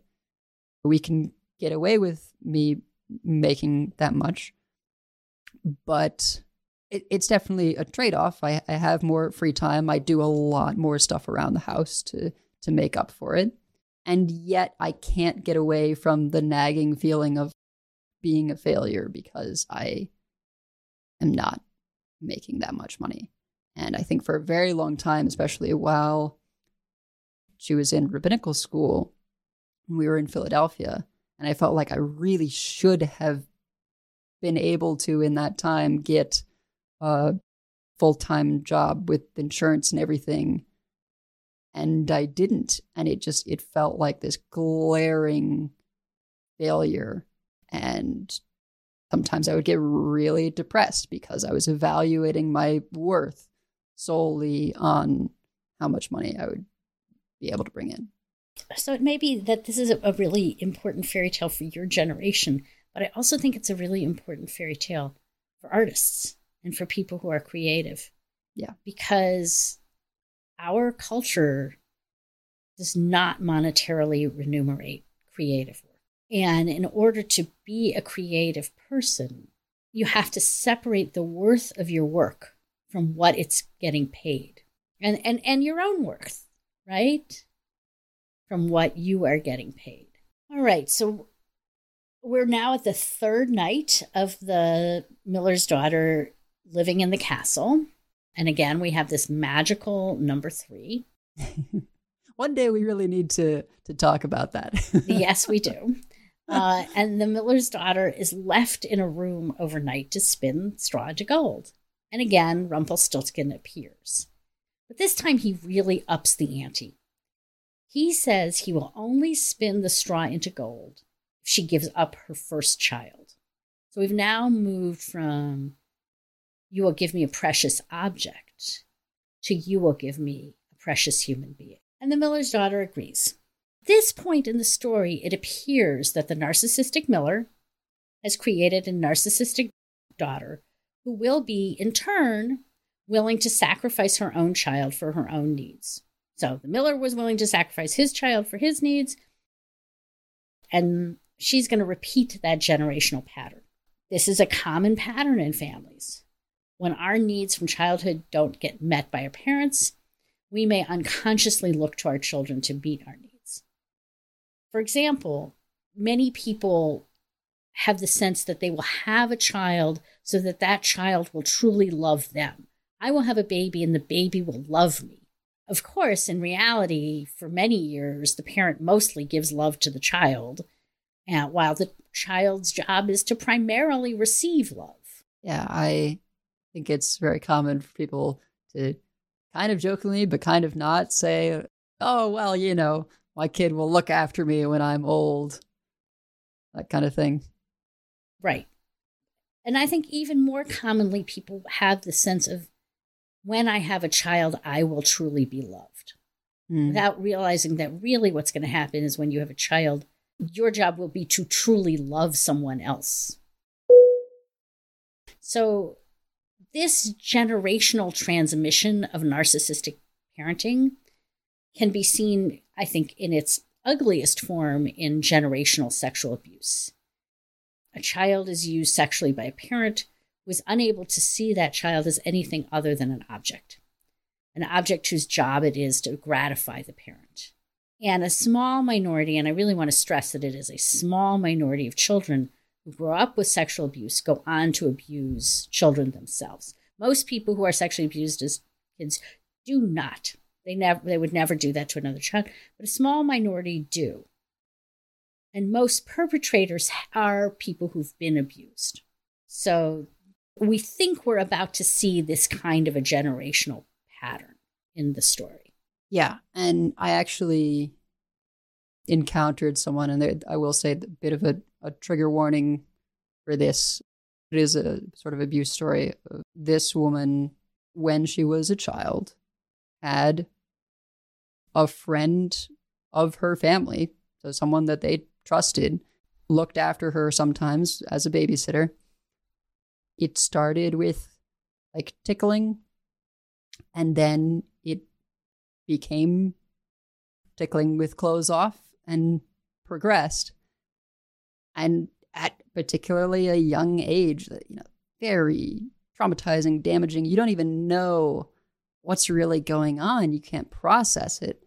we can get away with me making that much. But it, it's definitely a trade off. I, I have more free time. I do a lot more stuff around the house to to make up for it. And yet I can't get away from the nagging feeling of being a failure because I am not making that much money. And I think for a very long time, especially while she was in rabbinical school, we were in Philadelphia, and I felt like I really should have been able to, in that time, get a full time job with insurance and everything. And I didn't. And it just, it felt like this glaring failure. And sometimes I would get really depressed because I was evaluating my worth solely on how much money I would be able to bring in. So it may be that this is a really important fairy tale for your generation, but I also think it's a really important fairy tale for artists and for people who are creative. Yeah. Because our culture does not monetarily remunerate creative work. And in order to be a creative person, you have to separate the worth of your work from what it's getting paid. And and and your own worth, right? From what you are getting paid. All right, so we're now at the third night of the Miller's daughter living in the castle. And again, we have this magical number three. <laughs> One day we really need to to talk about that. yes, we do. <laughs> Uh, and the miller's daughter is left in a room overnight to spin straw to gold. And again, Rumpelstiltskin appears. But this time he really ups the ante. He says he will only spin the straw into gold if she gives up her first child. So we've now moved from you will give me a precious object, to you will give me a precious human being. And the miller's daughter agrees. At this point in the story, it appears that the narcissistic miller has created a narcissistic daughter who will be, in turn, willing to sacrifice her own child for her own needs. So the miller was willing to sacrifice his child for his needs, and she's going to repeat that generational pattern. This is a common pattern in families. When our needs from childhood don't get met by our parents, we may unconsciously look to our children to meet our needs. For example, many people have the sense that they will have a child so that that child will truly love them. I will have a baby and the baby will love me. Of course, in reality, for many years, the parent mostly gives love to the child, and while the child's job is to primarily receive love. Yeah, I think it's very common for people to kind of jokingly, but kind of not say, oh, well, you know, my kid will look after me when I'm old. That kind of thing. Right. And I think even more commonly, people have the sense of when I have a child, I will truly be loved. Mm. Without realizing that really what's going to happen is when you have a child, your job will be to truly love someone else. So, this generational transmission of narcissistic parenting can be seen, I think, in its ugliest form in generational sexual abuse. A child is used sexually by a parent who is unable to see that child as anything other than an object, an object whose job it is to gratify the parent. And a small minority, and I really want to stress that it is a small minority of children who grow up with sexual abuse go on to abuse children themselves. Most people who are sexually abused as kids do not. They never they would never do that to another child, but a small minority do. And most perpetrators are people who've been abused. So we think we're about to see this kind of a generational pattern in the story. Yeah. And I actually encountered someone, and I will say a bit of a, a trigger warning for this. It is a sort of abuse story. This woman, when she was a child, had a friend of her family, so someone that they trusted, looked after her sometimes as a babysitter. It started with like tickling, and then it became tickling with clothes off and progressed. And at particularly a young age, uh, you know, very traumatizing, damaging. You don't even know what's really going on. You can't process it.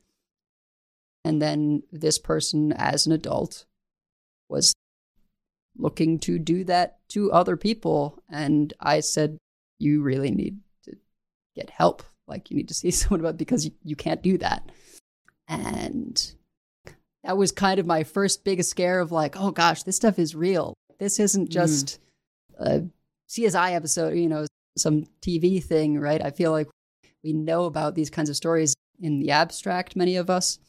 And then this person, as an adult, was looking to do that to other people. And I said, You really need to get help. Like, you need to see <laughs> someone about because you, you can't do that. And that was kind of my first biggest scare of like, oh gosh, this stuff is real. This isn't mm. just mm. a CSI episode, you know, some TV thing, right? I feel like we know about these kinds of stories in the abstract, many of us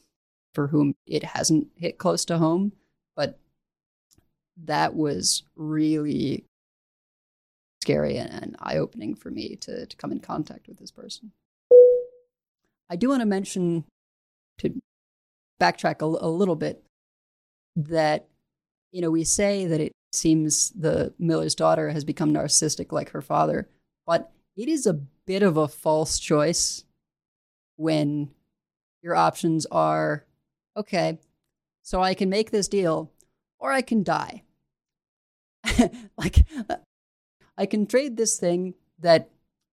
for whom it hasn't hit close to home. But that was really scary and eye opening for me to, to come in contact with this person. I do want to mention, to backtrack a, a little bit, that, you know, we say that it seems the Miller's daughter has become narcissistic like her father, but it is a bit of a false choice when your options are okay, so I can make this deal or I can die. <laughs> like, I can trade this thing that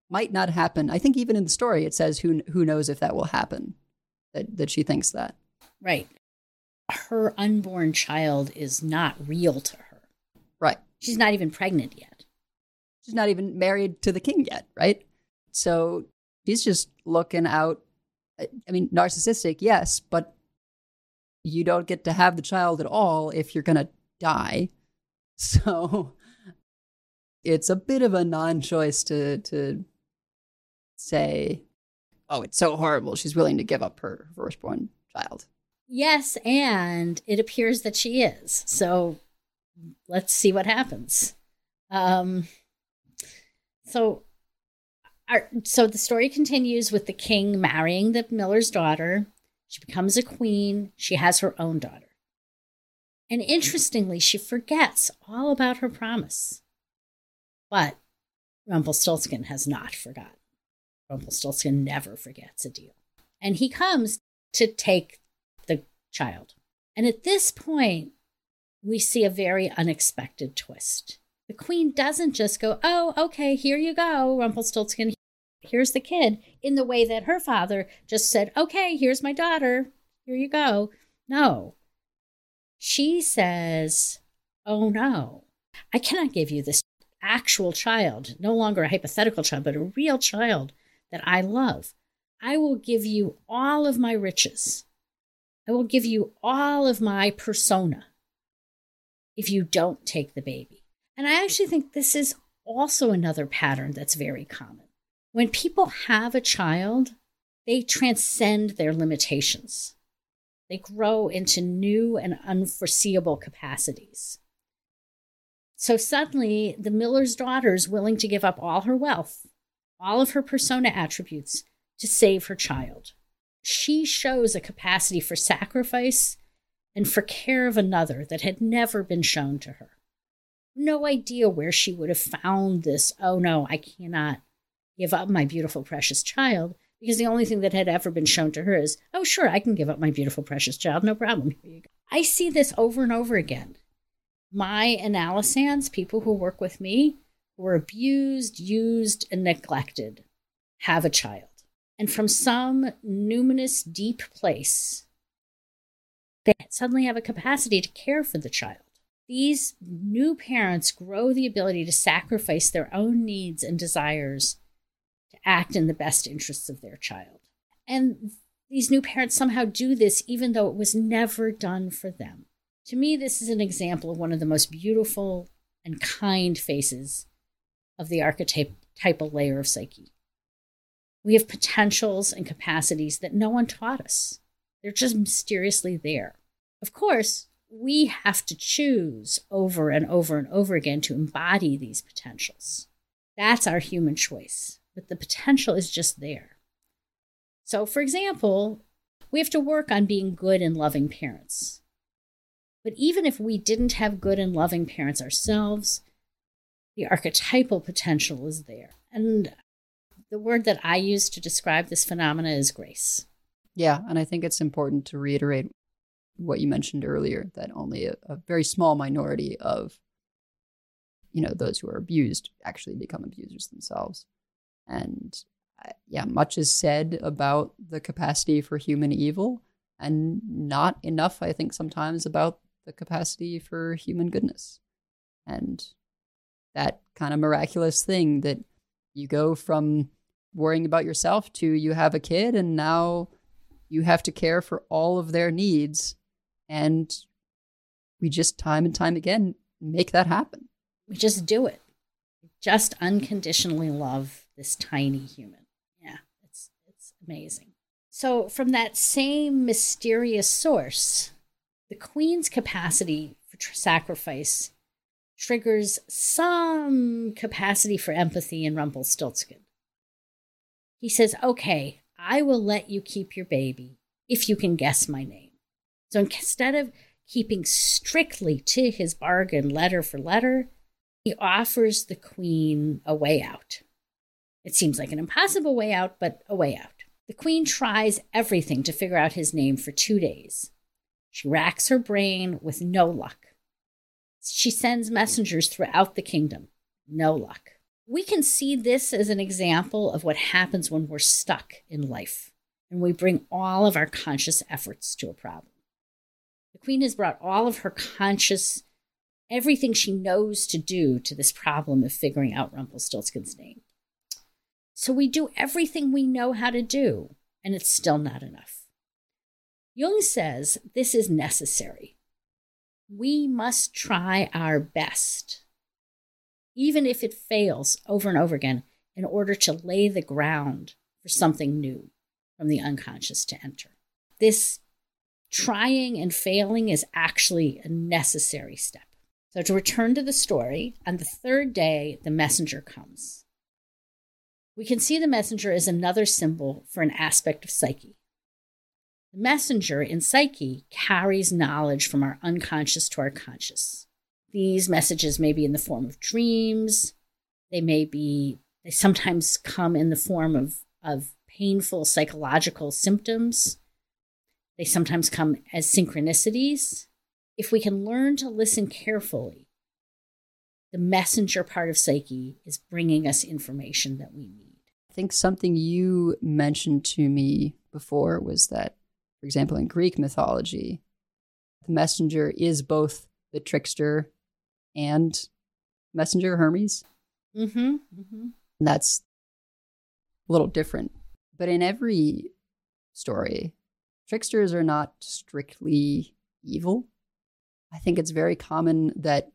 might not happen. I think even in the story, it says who, who knows if that will happen, that, that she thinks that. Right. Her unborn child is not real to her. Right. She's not even pregnant yet. She's not even married to the king yet, right? So she's just looking out. I mean, narcissistic, yes, but you don't get to have the child at all if you're going to die. <laughs> So it's a bit of a non-choice to to say, "Oh, it's so horrible. She's willing to give up her firstborn child." Yes, and it appears that she is. So let's see what happens. Um, so, our, so the story continues with the king marrying the miller's daughter. She becomes a queen. She has her own daughter. And interestingly, she forgets all about her promise. But Rumpelstiltskin has not forgotten. Rumpelstiltskin never forgets a deal. And he comes to take the child. And at this point, we see a very unexpected twist. The queen doesn't just go, Oh, okay, here you go, Rumpelstiltskin here's the kid in the way that her father just said, okay, here's my daughter. Here you go. No. She says, oh no, I cannot give you this actual child, no longer a hypothetical child, but a real child that I love. I will give you all of my riches. I will give you all of my persona if you don't take the baby. And I actually think this is also another pattern that's very common. When people have a child, they transcend their limitations. They grow into new and unforeseeable capacities. So suddenly, the miller's daughter is willing to give up all her wealth, all of her persona attributes to save her child. She shows a capacity for sacrifice and for care of another that had never been shown to her. No idea where she would have found this, oh no, I cannot give up my beautiful, precious child, because the only thing that had ever been shown to her is, oh, sure, I can give up my beautiful, precious child, no problem. I see this over and over again. My analysands, people who work with me, who are abused, used, and neglected, have a child. And from some numinous, deep place, they suddenly have a capacity to care for the child. These new parents grow the ability to sacrifice their own needs and desires act in the best interests of their child. And these new parents somehow do this even though it was never done for them. To me, this is an example of one of the most beautiful and kind faces of the archetypal layer of psyche. We have potentials and capacities that no one taught us. They're just mysteriously there. Of course, we have to choose over and over and over again to embody these potentials. That's our human choice, but the potential is just there. So, for example, we have to work on being good and loving parents. But even if we didn't have good and loving parents ourselves, the archetypal potential is there. And the word that I use to describe this phenomena is grace. Yeah, and I think it's important to reiterate what you mentioned earlier that only a, a very small minority of you know those who are abused actually become abusers themselves. And uh, yeah, much is said about the capacity for human evil, and not enough, I think, sometimes about the capacity for human goodness. And that kind of miraculous thing that you go from worrying about yourself to you have a kid and now you have to care for all of their needs. And we just time and time again make that happen. We just do it. Just unconditionally love this tiny human. Yeah, it's it's amazing. So from that same mysterious source, the queen's capacity for tr- sacrifice triggers some capacity for empathy in Rumpelstiltskin. He says, Okay, I will let you keep your baby if you can guess my name. So instead of keeping strictly to his bargain letter for letter, he offers the queen a way out. It seems like an impossible way out, but a way out. The queen tries everything to figure out his name for two days. She racks her brain with no luck. She sends messengers throughout the kingdom. No luck. We can see this as an example of what happens when we're stuck in life and we bring all of our conscious efforts to a problem. The queen has brought all of her conscious, everything she knows to do to this problem of figuring out Rumpelstiltskin's name. So we do everything we know how to do, and it's still not enough. Jung says this is necessary. We must try our best, even if it fails over and over again, in order to lay the ground for something new from the unconscious to enter. This trying and failing is actually a necessary step. So, to return to the story, on the third day, the messenger comes. We can see the messenger as another symbol for an aspect of psyche. The messenger in psyche carries knowledge from our unconscious to our conscious. These messages may be in the form of dreams, they may be, they sometimes come in the form of, of painful psychological symptoms. They sometimes come as synchronicities. If we can learn to listen carefully, the messenger part of psyche is bringing us information that we need. I think something you mentioned to me before was that for example, in Greek mythology, the messenger is both the trickster and messenger Hermes. Mm-hmm. mm-hmm. And that's a little different. But in every story, tricksters are not strictly evil. I think it's very common that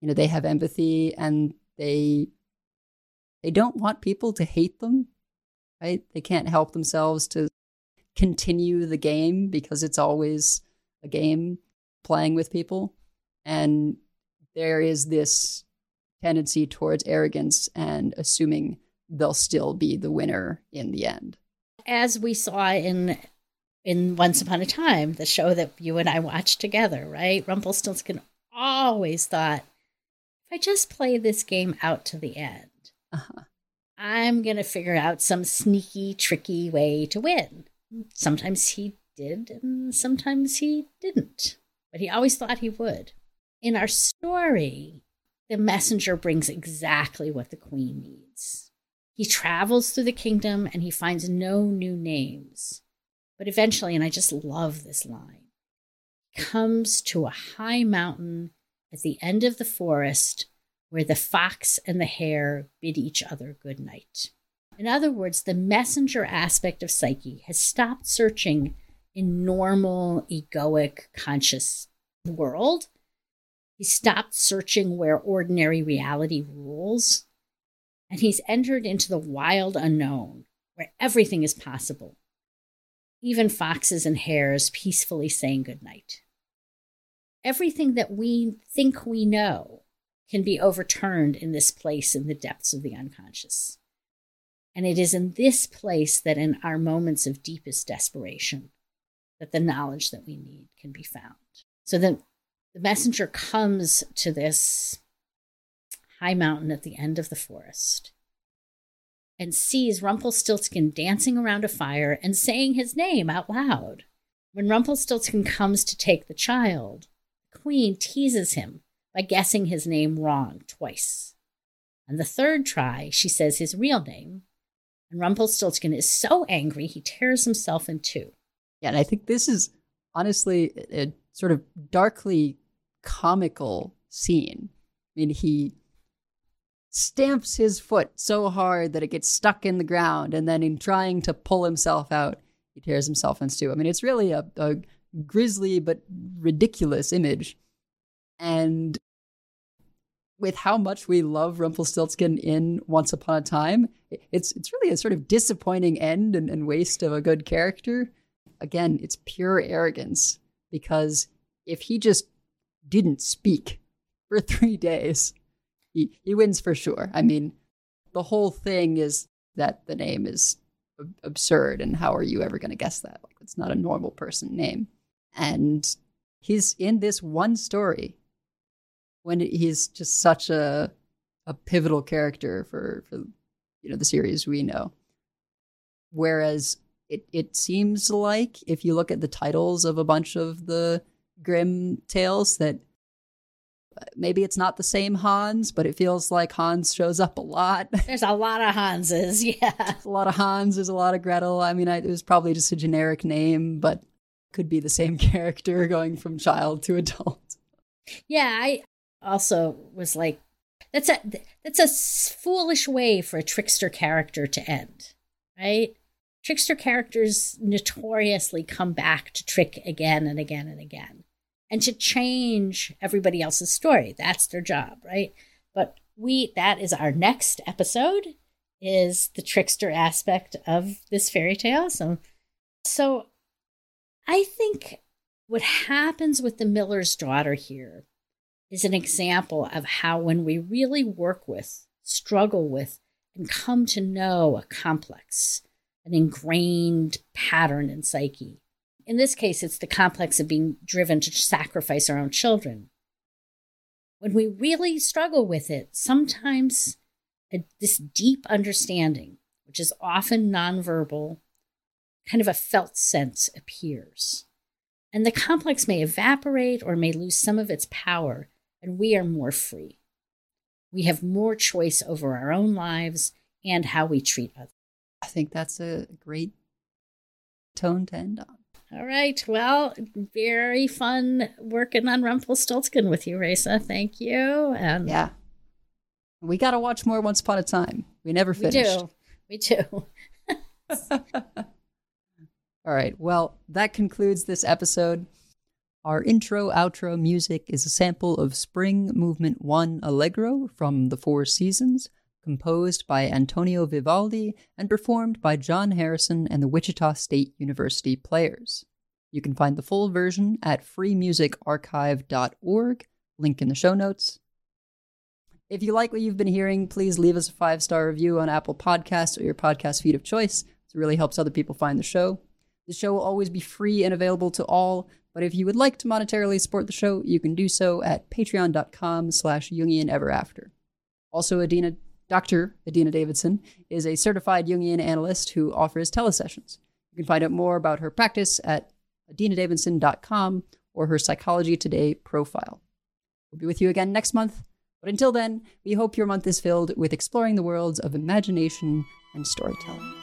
you know they have empathy and they they don't want people to hate them. Right? They can't help themselves to continue the game because it's always a game playing with people. And there is this tendency towards arrogance and assuming they'll still be the winner in the end. As we saw in in Once Upon a Time, the show that you and I watched together, right? Rumpelstiltskin always thought, I just play this game out to the end, uh-huh. I'm going to figure out some sneaky, tricky way to win. Sometimes he did, and sometimes he didn't, but he always thought he would. In our story, the messenger brings exactly what the queen needs. He travels through the kingdom and he finds no new names. But eventually, and I just love this line, comes to a high mountain at the end of the forest where the fox and the hare bid each other good night. In other words, the messenger aspect of Psyche has stopped searching in normal, egoic, conscious world he stopped searching where ordinary reality rules, and he's entered into the wild unknown where everything is possible, even foxes and hares peacefully saying goodnight. Everything that we think we know can be overturned in this place in the depths of the unconscious. And it is in this place that, in our moments of deepest desperation, that the knowledge that we need can be found. So then the messenger comes to this high mountain at the end of the forest and sees Rumpelstiltskin dancing around a fire and saying his name out loud. When Rumpelstiltskin comes to take the child, queen teases him by guessing his name wrong twice. On the third try, she says his real name, and Rumpelstiltskin is so angry he tears himself in two. Yeah, and I think this is honestly a sort of darkly comical scene. I mean, he stamps his foot so hard that it gets stuck in the ground, and then in trying to pull himself out, he tears himself in two. I mean, it's really a, a grisly but ridiculous image. And with how much we love Rumpelstiltskin in Once Upon a Time, it's it's really a sort of disappointing end and, and waste of a good character. Again, it's pure arrogance because if he just didn't speak for <laughs> three days, he, he wins for sure. I mean, the whole thing is that the name is absurd, and how are you ever going to guess that? Like, it's not a normal person name. And he's in this one story when he's just such a a pivotal character for for you know the series we know. Whereas it it seems like if you look at the titles of a bunch of the Grimm tales that uh, maybe it's not the same Hans, but it feels like Hans shows up a lot. <laughs> There's a lot of Hanses, <laughs> yeah. a lot of Hans, there's a lot of Gretel. I mean, I, it was probably just a generic name, but could be the same <laughs> character going from child to adult. Yeah, I also was like, that's a that's a foolish way for a trickster character to end, right? Trickster characters notoriously come back to trick again and again and again and to change everybody else's story. That's their job, right? But we that is our next episode is the trickster aspect of this fairy tale. So so I think what happens with the miller's daughter here is an example of how when we really work with, struggle with, and come to know a complex, an ingrained pattern in psyche, in this case, it's the complex of being driven to sacrifice our own children. When we really struggle with it, sometimes a, this deep understanding, which is often nonverbal, kind of a felt sense appears. And the complex may evaporate or may lose some of its power, and we are more free. We have more choice over our own lives and how we treat others. I think that's a great tone to end on. All right. Well, very fun working on Rumpelstiltskin with you, Raisa. Thank you. And yeah, We got to watch more Once Upon a Time. We never finished. We do. We <laughs> do. <laughs> All right. Well, that concludes this episode. Our intro outro music is a sample of Spring Movement 1 Allegro from The Four Seasons, composed by Antonio Vivaldi and performed by John Harrison and the Wichita State University Players. You can find the full version at freemusicarchive.org, link in the show notes. If you like what you've been hearing, please leave us a five star review on Apple Podcasts or your podcast feed of choice. It really helps other people find the show. The show will always be free and available to all, but if you would like to monetarily support the show, you can do so at patreon.com slash Jungian Ever After. Also, Adina, Dr. Adina Davidson is a certified Jungian analyst who offers telesessions. You can find out more about her practice at adinadavidson.com or her Psychology Today profile. We'll be with you again next month. But until then, we hope your month is filled with exploring the worlds of imagination and storytelling.